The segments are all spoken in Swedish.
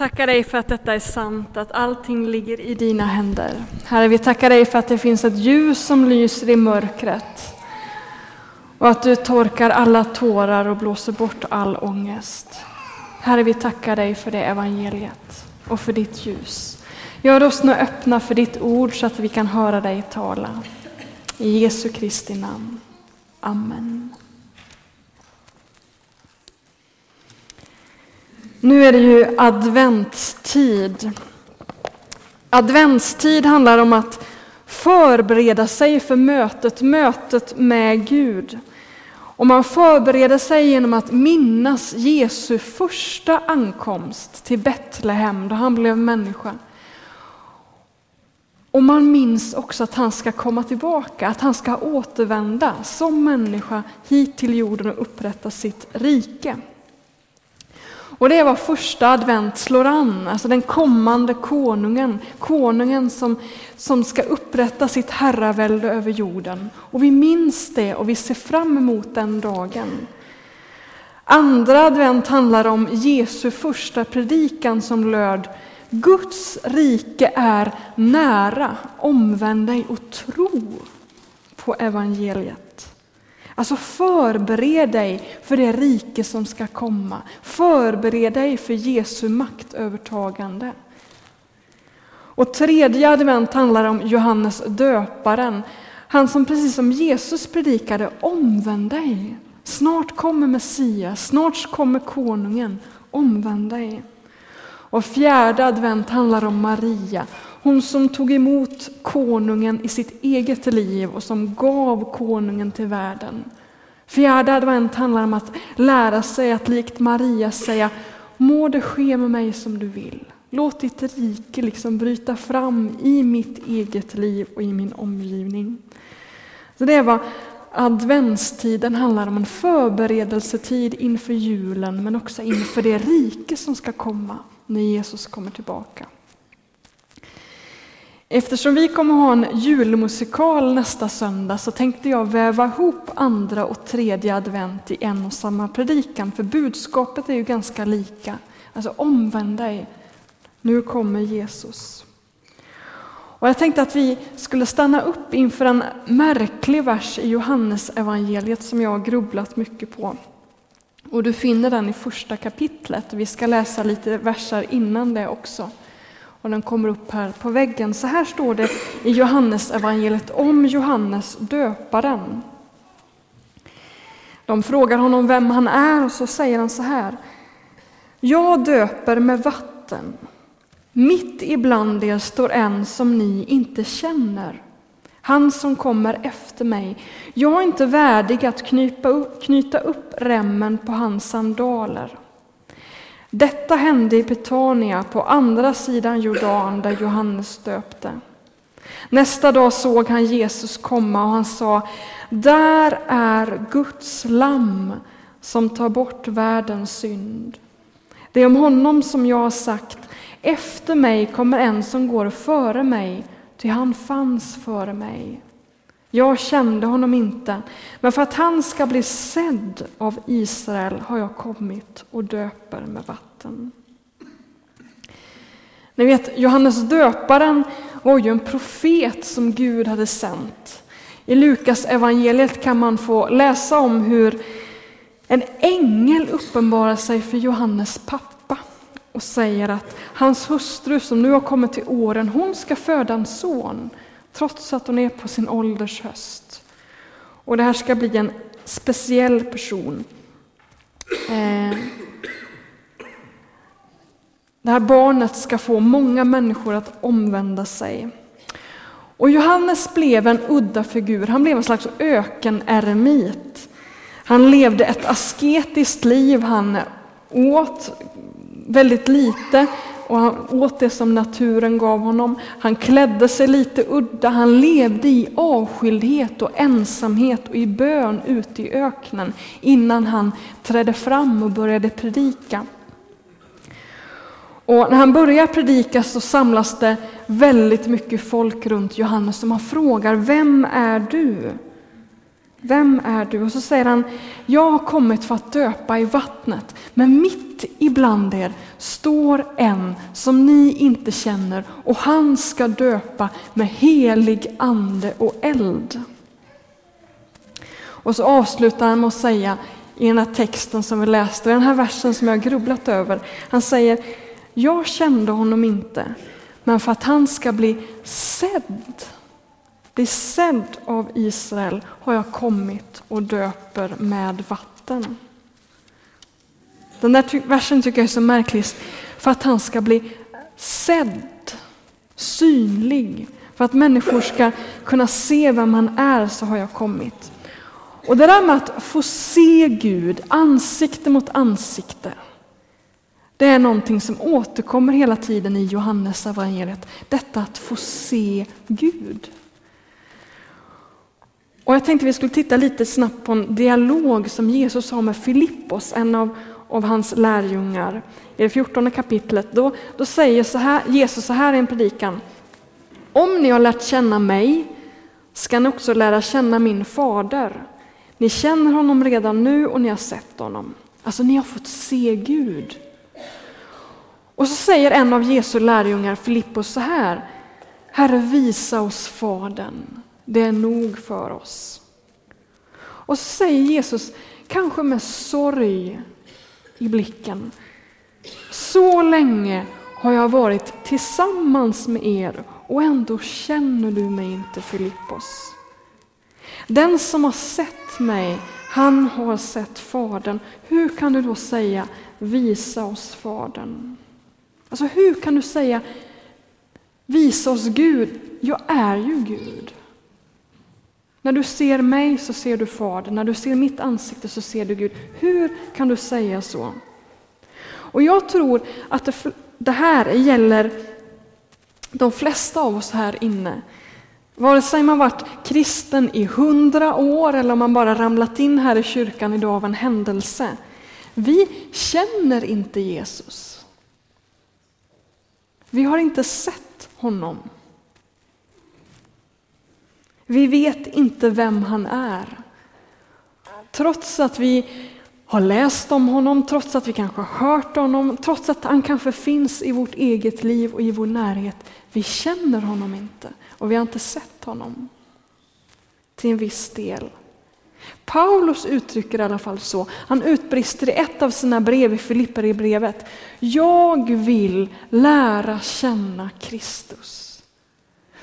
tackar dig för att detta är sant, att allting ligger i dina händer. Herre, vi tackar dig för att det finns ett ljus som lyser i mörkret och att du torkar alla tårar och blåser bort all ångest. Herre, vi tackar dig för det evangeliet och för ditt ljus. Gör oss nu öppna för ditt ord så att vi kan höra dig tala. I Jesu Kristi namn. Amen. Nu är det ju adventstid. Adventstid handlar om att förbereda sig för mötet, mötet med Gud. Och man förbereder sig genom att minnas Jesu första ankomst till Betlehem då han blev människa. Och man minns också att han ska komma tillbaka, att han ska återvända som människa hit till jorden och upprätta sitt rike. Och det är vad första advent slår an, alltså den kommande konungen, konungen som, som ska upprätta sitt herravälde över jorden. Och vi minns det och vi ser fram emot den dagen. Andra advent handlar om Jesu första predikan som löd Guds rike är nära, omvänd dig och tro på evangeliet. Alltså förbered dig för det rike som ska komma. Förbered dig för Jesu maktövertagande. Och tredje advent handlar om Johannes döparen. Han som precis som Jesus predikade, omvänd dig. Snart kommer Messias, snart kommer konungen. Omvänd dig. Och fjärde advent handlar om Maria, hon som tog emot konungen i sitt eget liv och som gav konungen till världen. Fjärde advent handlar om att lära sig att likt Maria säga Må det ske med mig som du vill. Låt ditt rike liksom bryta fram i mitt eget liv och i min omgivning. Så det är vad adventstiden handlar om, en förberedelsetid inför julen men också inför det rike som ska komma när Jesus kommer tillbaka. Eftersom vi kommer ha en julmusikal nästa söndag så tänkte jag väva ihop andra och tredje advent i en och samma predikan, för budskapet är ju ganska lika. Alltså omvänd dig, nu kommer Jesus. Och jag tänkte att vi skulle stanna upp inför en märklig vers i Johannes evangeliet som jag har grubblat mycket på. Och du finner den i första kapitlet. Vi ska läsa lite verser innan det också. Och den kommer upp här på väggen. Så här står det i Johannes evangeliet om Johannes döparen. De frågar honom vem han är och så säger han så här. Jag döper med vatten. Mitt ibland er står en som ni inte känner. Han som kommer efter mig. Jag är inte värdig att knyta upp, knyta upp remmen på hans sandaler. Detta hände i Betania på andra sidan Jordan där Johannes döpte. Nästa dag såg han Jesus komma och han sa, där är Guds lamm som tar bort världens synd. Det är om honom som jag har sagt, efter mig kommer en som går före mig, ty han fanns före mig. Jag kände honom inte, men för att han ska bli sedd av Israel har jag kommit och döper med vatten. Ni vet, Johannes döparen var ju en profet som Gud hade sänt. I Lukas evangeliet kan man få läsa om hur en ängel uppenbarar sig för Johannes pappa och säger att hans hustru som nu har kommit till åren, hon ska föda en son trots att hon är på sin ålders höst. Och det här ska bli en speciell person. Eh, det här barnet ska få många människor att omvända sig. Och Johannes blev en udda figur, han blev en slags ökeneremit. Han levde ett asketiskt liv, han åt väldigt lite och han åt det som naturen gav honom. Han klädde sig lite udda, han levde i avskildhet och ensamhet och i bön ute i öknen innan han trädde fram och började predika. Och när han börjar predika så samlas det väldigt mycket folk runt Johannes och man frågar Vem är du? Vem är du? Och så säger han Jag har kommit för att döpa i vattnet, men mitt ibland er står en som ni inte känner och han ska döpa med helig ande och eld. Och så avslutar han med att säga i den här texten som vi läste, den här versen som jag har grubblat över. Han säger, jag kände honom inte, men för att han ska bli sedd, bli sedd av Israel har jag kommit och döper med vatten. Den där versen tycker jag är så märklig, för att han ska bli sedd, synlig. För att människor ska kunna se vem han är så har jag kommit. Och det där med att få se Gud ansikte mot ansikte, det är någonting som återkommer hela tiden i Johannes evangeliet. Detta att få se Gud. Och jag tänkte vi skulle titta lite snabbt på en dialog som Jesus har med Filippos, en av, av hans lärjungar. I det fjortonde kapitlet, då, då säger så här, Jesus så här i en predikan. Om ni har lärt känna mig ska ni också lära känna min fader. Ni känner honom redan nu och ni har sett honom. Alltså ni har fått se Gud. Och så säger en av Jesu lärjungar, Filippos, så här. Herre, visa oss Fadern. Det är nog för oss. Och så säger Jesus, kanske med sorg i blicken. Så länge har jag varit tillsammans med er och ändå känner du mig inte, Filippos. Den som har sett mig, han har sett Fadern. Hur kan du då säga visa oss Fadern? Alltså hur kan du säga visa oss Gud? Jag är ju Gud. När du ser mig så ser du Fadern, när du ser mitt ansikte så ser du Gud. Hur kan du säga så? Och jag tror att det, det här gäller de flesta av oss här inne. Vare sig man varit kristen i hundra år eller om man bara ramlat in här i kyrkan idag av en händelse. Vi känner inte Jesus. Vi har inte sett honom. Vi vet inte vem han är. Trots att vi har läst om honom, trots att vi kanske har hört honom, trots att han kanske finns i vårt eget liv och i vår närhet. Vi känner honom inte och vi har inte sett honom. Till en viss del. Paulus uttrycker i alla fall så. Han utbrister i ett av sina brev i Filipperbrevet. Jag vill lära känna Kristus.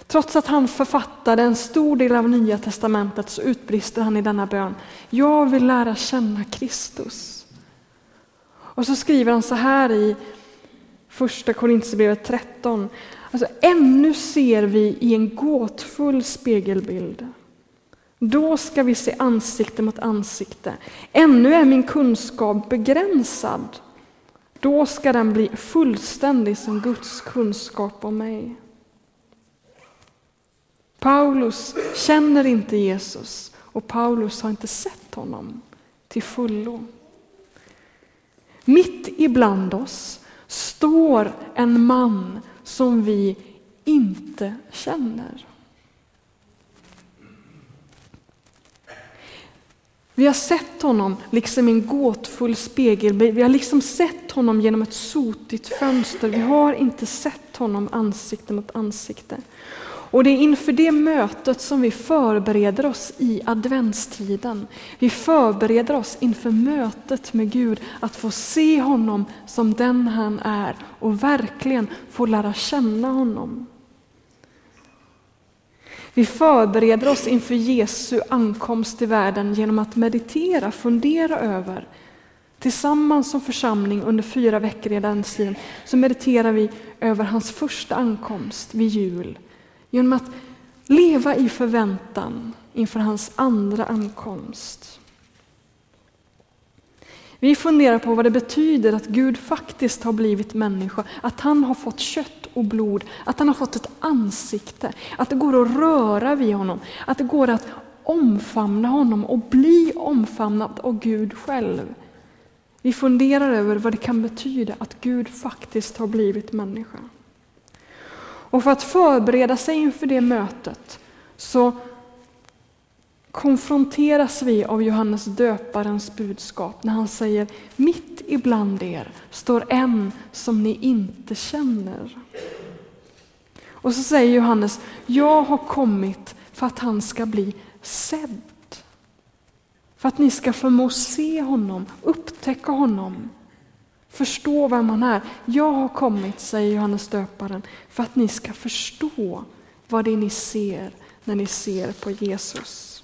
Trots att han författade en stor del av Nya Testamentet så utbrister han i denna bön. Jag vill lära känna Kristus. Och så skriver han så här i första Korintierbrevet 13. Alltså, ännu ser vi i en gåtfull spegelbild. Då ska vi se ansikte mot ansikte. Ännu är min kunskap begränsad. Då ska den bli fullständig som Guds kunskap om mig. Paulus känner inte Jesus och Paulus har inte sett honom till fullo. Mitt ibland oss står en man som vi inte känner. Vi har sett honom liksom i en gåtfull spegelbild. Vi har liksom sett honom genom ett sotigt fönster. Vi har inte sett honom ansikte mot ansikte. Och det är inför det mötet som vi förbereder oss i adventstiden. Vi förbereder oss inför mötet med Gud, att få se honom som den han är och verkligen få lära känna honom. Vi förbereder oss inför Jesu ankomst till världen genom att meditera, fundera över. Tillsammans som församling under fyra veckor i den tiden så mediterar vi över hans första ankomst vid jul Genom att leva i förväntan inför hans andra ankomst. Vi funderar på vad det betyder att Gud faktiskt har blivit människa, att han har fått kött och blod, att han har fått ett ansikte, att det går att röra vid honom, att det går att omfamna honom och bli omfamnad av Gud själv. Vi funderar över vad det kan betyda att Gud faktiskt har blivit människa. Och för att förbereda sig inför det mötet så konfronteras vi av Johannes döparens budskap när han säger mitt ibland er står en som ni inte känner. Och så säger Johannes, jag har kommit för att han ska bli sedd. För att ni ska förmå se honom, upptäcka honom, förstå vem han är. Jag har kommit, säger Johannes döparen, för att ni ska förstå vad det är ni ser när ni ser på Jesus.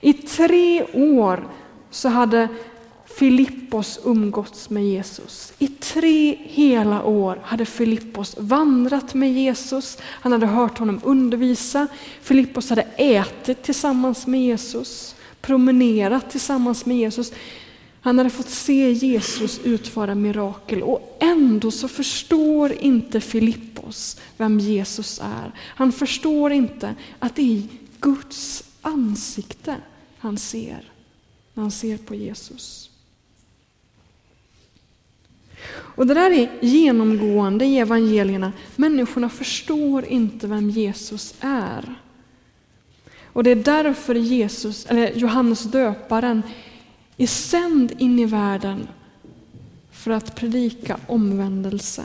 I tre år så hade Filippos umgåtts med Jesus. I tre hela år hade Filippos vandrat med Jesus. Han hade hört honom undervisa. Filippos hade ätit tillsammans med Jesus, promenerat tillsammans med Jesus. Han hade fått se Jesus utföra mirakel och ändå så förstår inte Filippos vem Jesus är. Han förstår inte att det är Guds ansikte han ser när han ser på Jesus. Och Det där är genomgående i evangelierna. Människorna förstår inte vem Jesus är. Och Det är därför Jesus, eller Johannes döparen är sänd in i världen för att predika omvändelse.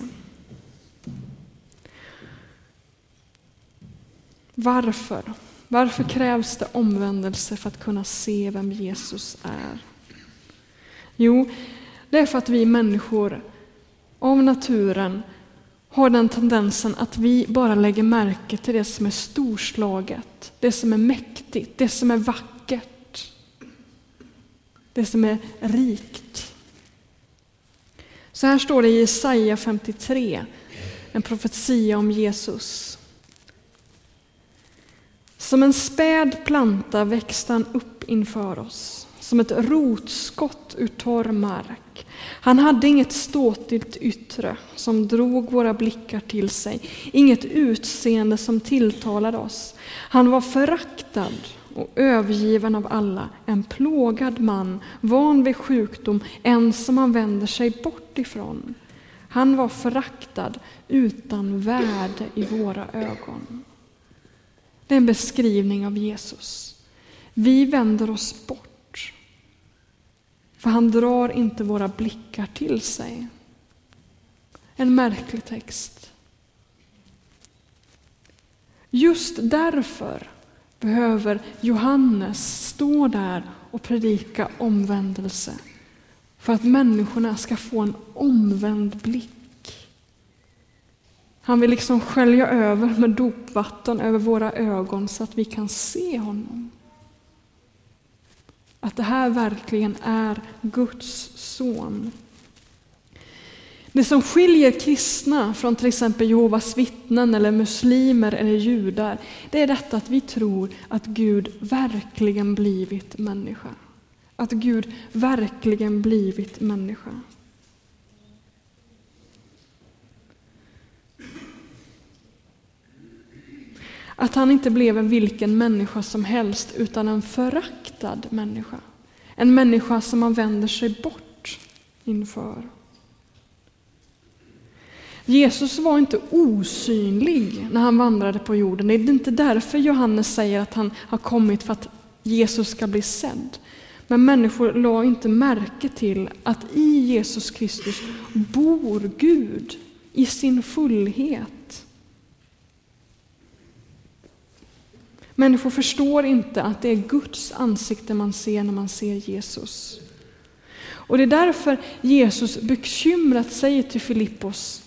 Varför? Varför krävs det omvändelse för att kunna se vem Jesus är? Jo, det är för att vi människor av naturen har den tendensen att vi bara lägger märke till det som är storslaget, det som är mäktigt, det som är vackert, det som är rikt. Så här står det i Jesaja 53, en profetia om Jesus. Som en späd planta växte han upp inför oss, som ett rotskott ur torr mark. Han hade inget ståtligt yttre som drog våra blickar till sig, inget utseende som tilltalade oss. Han var föraktad och övergiven av alla, en plågad man, van vid sjukdom, en som man vänder sig bort ifrån. Han var föraktad utan värde i våra ögon. Det är en beskrivning av Jesus. Vi vänder oss bort. För han drar inte våra blickar till sig. En märklig text. Just därför behöver Johannes stå där och predika omvändelse. För att människorna ska få en omvänd blick. Han vill liksom skölja över med dopvatten över våra ögon så att vi kan se honom. Att det här verkligen är Guds son. Det som skiljer kristna från till exempel Jehovas vittnen eller muslimer eller judar, det är detta att vi tror att Gud verkligen blivit människa. Att Gud verkligen blivit människa. Att han inte blev en vilken människa som helst utan en föraktad människa. En människa som man vänder sig bort inför. Jesus var inte osynlig när han vandrade på jorden. Det är inte därför Johannes säger att han har kommit för att Jesus ska bli sedd. Men människor la inte märke till att i Jesus Kristus bor Gud i sin fullhet. Människor förstår inte att det är Guds ansikte man ser när man ser Jesus. Och det är därför Jesus bekymrat säger till Filippos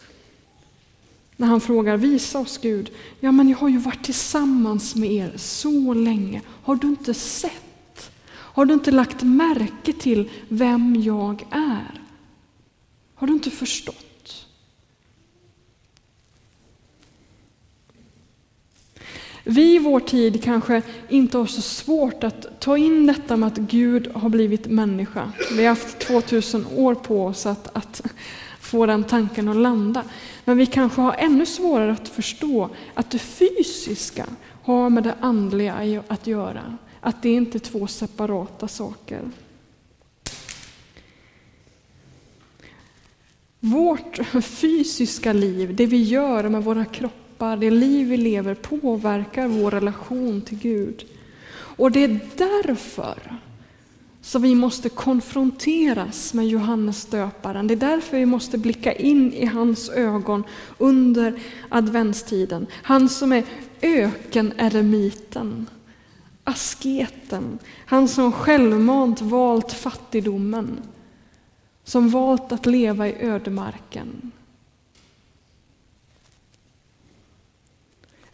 när han frågar visa oss Gud. Ja, men jag har ju varit tillsammans med er så länge. Har du inte sett? Har du inte lagt märke till vem jag är? Har du inte förstått? Vi i vår tid kanske inte har så svårt att ta in detta med att Gud har blivit människa. Vi har haft 2000 år på oss att, att få den tanken att landa. Men vi kanske har ännu svårare att förstå att det fysiska har med det andliga att göra. Att det inte är två separata saker. Vårt fysiska liv, det vi gör med våra kroppar, det liv vi lever påverkar vår relation till Gud. Och det är därför så vi måste konfronteras med Johannes döparen. Det är därför vi måste blicka in i hans ögon under adventstiden. Han som är ökeneremiten, asketen, han som självmant valt fattigdomen, som valt att leva i ödemarken.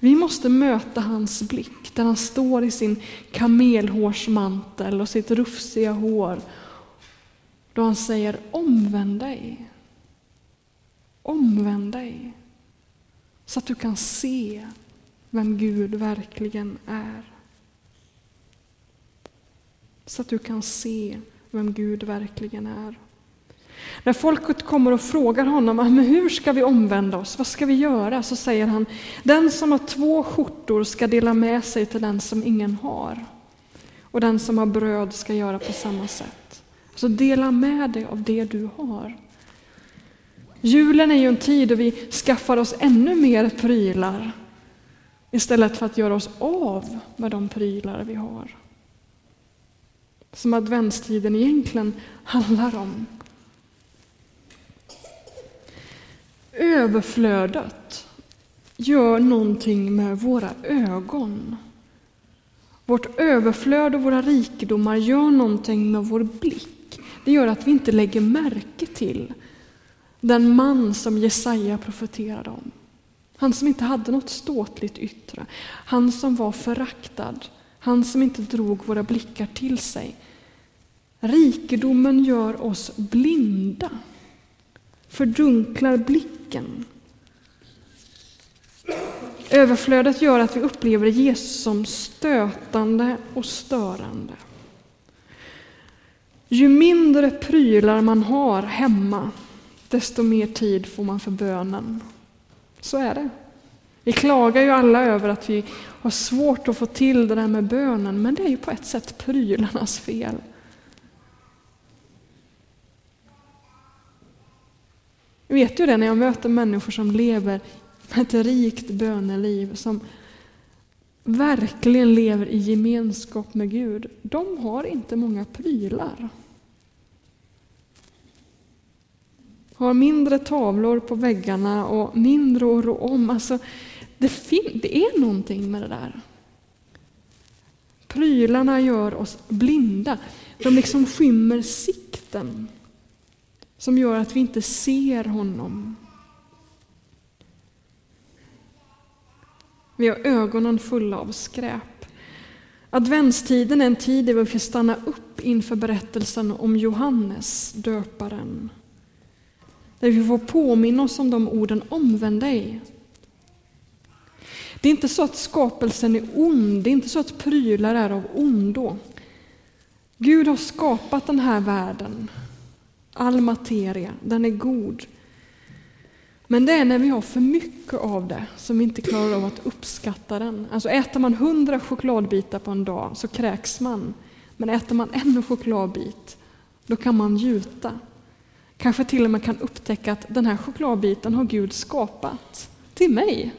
Vi måste möta hans blick där han står i sin kamelhårsmantel och sitt rufsiga hår. Då han säger omvänd dig. Omvänd dig. Så att du kan se vem Gud verkligen är. Så att du kan se vem Gud verkligen är. När folket kommer och frågar honom ah, men hur ska vi omvända oss, vad ska vi göra? Så säger han, den som har två skjortor ska dela med sig till den som ingen har. Och den som har bröd ska göra på samma sätt. Så dela med dig av det du har. Julen är ju en tid då vi skaffar oss ännu mer prylar istället för att göra oss av med de prylar vi har. Som adventstiden egentligen handlar om. Överflödet gör någonting med våra ögon. Vårt överflöd och våra rikedomar gör någonting med vår blick. Det gör att vi inte lägger märke till den man som Jesaja profeterade om. Han som inte hade något ståtligt yttre, han som var föraktad, han som inte drog våra blickar till sig. Rikedomen gör oss blinda fördunklar blicken. Överflödet gör att vi upplever Jesus som stötande och störande. Ju mindre prylar man har hemma, desto mer tid får man för bönen. Så är det. Vi klagar ju alla över att vi har svårt att få till det där med bönen, men det är ju på ett sätt prylarnas fel. Jag vet ju det när jag möter människor som lever ett rikt böneliv, som verkligen lever i gemenskap med Gud. De har inte många prylar. Har mindre tavlor på väggarna och mindre att rå om. Alltså, det, det är någonting med det där. Prylarna gör oss blinda. De liksom skymmer sikten som gör att vi inte ser honom. Vi har ögonen fulla av skräp. Adventstiden är en tid där vi får stanna upp inför berättelsen om Johannes, döparen. Där vi får påminna oss om de orden, omvänd dig. Det är inte så att skapelsen är ond, det är inte så att prylar är av ondo. Gud har skapat den här världen All materia, den är god. Men det är när vi har för mycket av det som vi inte klarar av att uppskatta den. Alltså äter man hundra chokladbitar på en dag så kräks man. Men äter man en chokladbit, då kan man gjuta. Kanske till och med kan upptäcka att den här chokladbiten har Gud skapat till mig.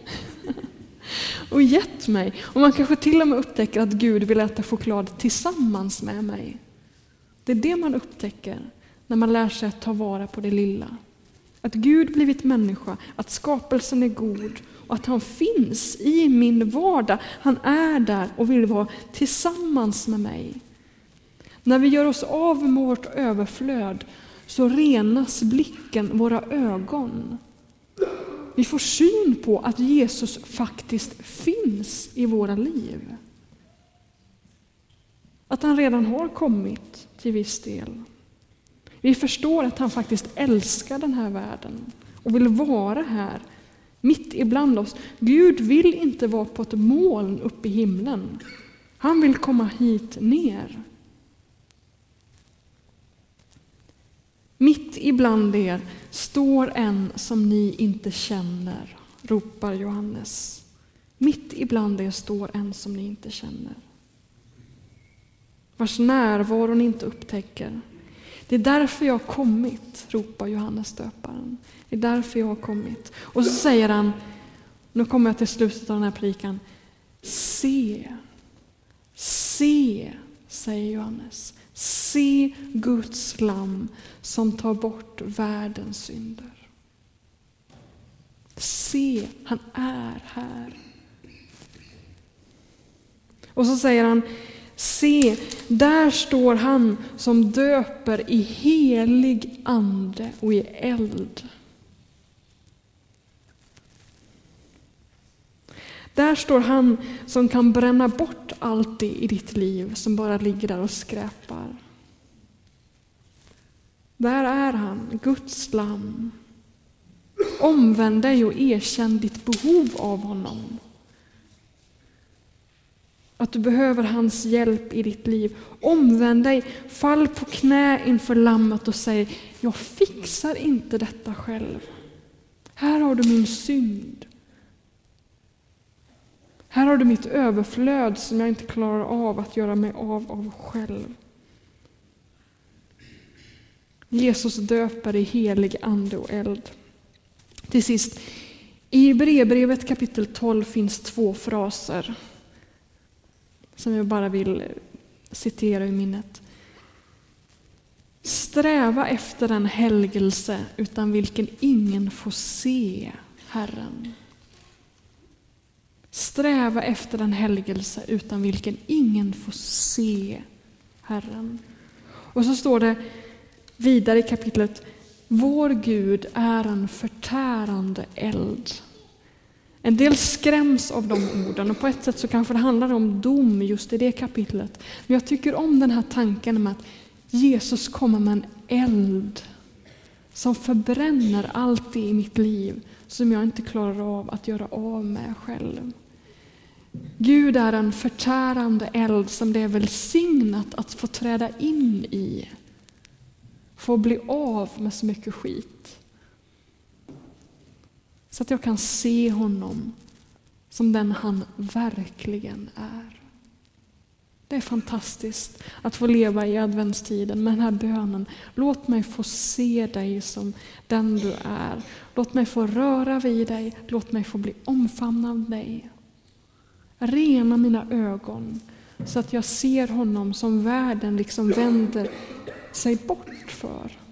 och gett mig. Och man kanske till och med upptäcker att Gud vill äta choklad tillsammans med mig. Det är det man upptäcker när man lär sig att ta vara på det lilla. Att Gud blivit människa, att skapelsen är god och att han finns i min vardag. Han är där och vill vara tillsammans med mig. När vi gör oss av med vårt överflöd så renas blicken, våra ögon. Vi får syn på att Jesus faktiskt finns i våra liv. Att han redan har kommit till viss del. Vi förstår att han faktiskt älskar den här världen och vill vara här, mitt ibland oss. Gud vill inte vara på ett moln uppe i himlen. Han vill komma hit ner. Mitt ibland er står en som ni inte känner, ropar Johannes. Mitt ibland er står en som ni inte känner. Vars närvaro ni inte upptäcker. Det är därför jag har kommit, ropar Johannes döparen. Det är därför jag har kommit. Och så säger han, nu kommer jag till slutet av den här predikan, se, Se, säger Johannes, se Guds lam som tar bort världens synder. Se, han är här. Och så säger han, se, där står han som döper i helig ande och i eld. Där står han som kan bränna bort allt det i ditt liv som bara ligger där och skräpar. Där är han, Guds lamm. Omvänd dig och erkänn ditt behov av honom. Att du behöver hans hjälp i ditt liv. Omvänd dig, fall på knä inför lammet och säg, jag fixar inte detta själv. Här har du min synd. Här har du mitt överflöd som jag inte klarar av att göra mig av av själv. Jesus döper i helig ande och eld. Till sist, i Hebreerbrevet kapitel 12 finns två fraser som jag bara vill citera i minnet. Sträva efter en helgelse utan vilken ingen får se Herren. Sträva efter en helgelse utan vilken ingen får se Herren. Och så står det vidare i kapitlet Vår Gud är en förtärande eld. En del skräms av de orden och på ett sätt så kanske det handlar om dom just i det kapitlet. Men jag tycker om den här tanken med att Jesus kommer med en eld som förbränner allt det i mitt liv som jag inte klarar av att göra av med själv. Gud är en förtärande eld som det är välsignat att få träda in i. Få bli av med så mycket skit. Så att jag kan se honom som den han verkligen är. Det är fantastiskt att få leva i adventstiden med den här bönen. Låt mig få se dig som den du är. Låt mig få röra vid dig. Låt mig få bli omfamnad av dig. Rena mina ögon så att jag ser honom som världen liksom vänder sig bort för.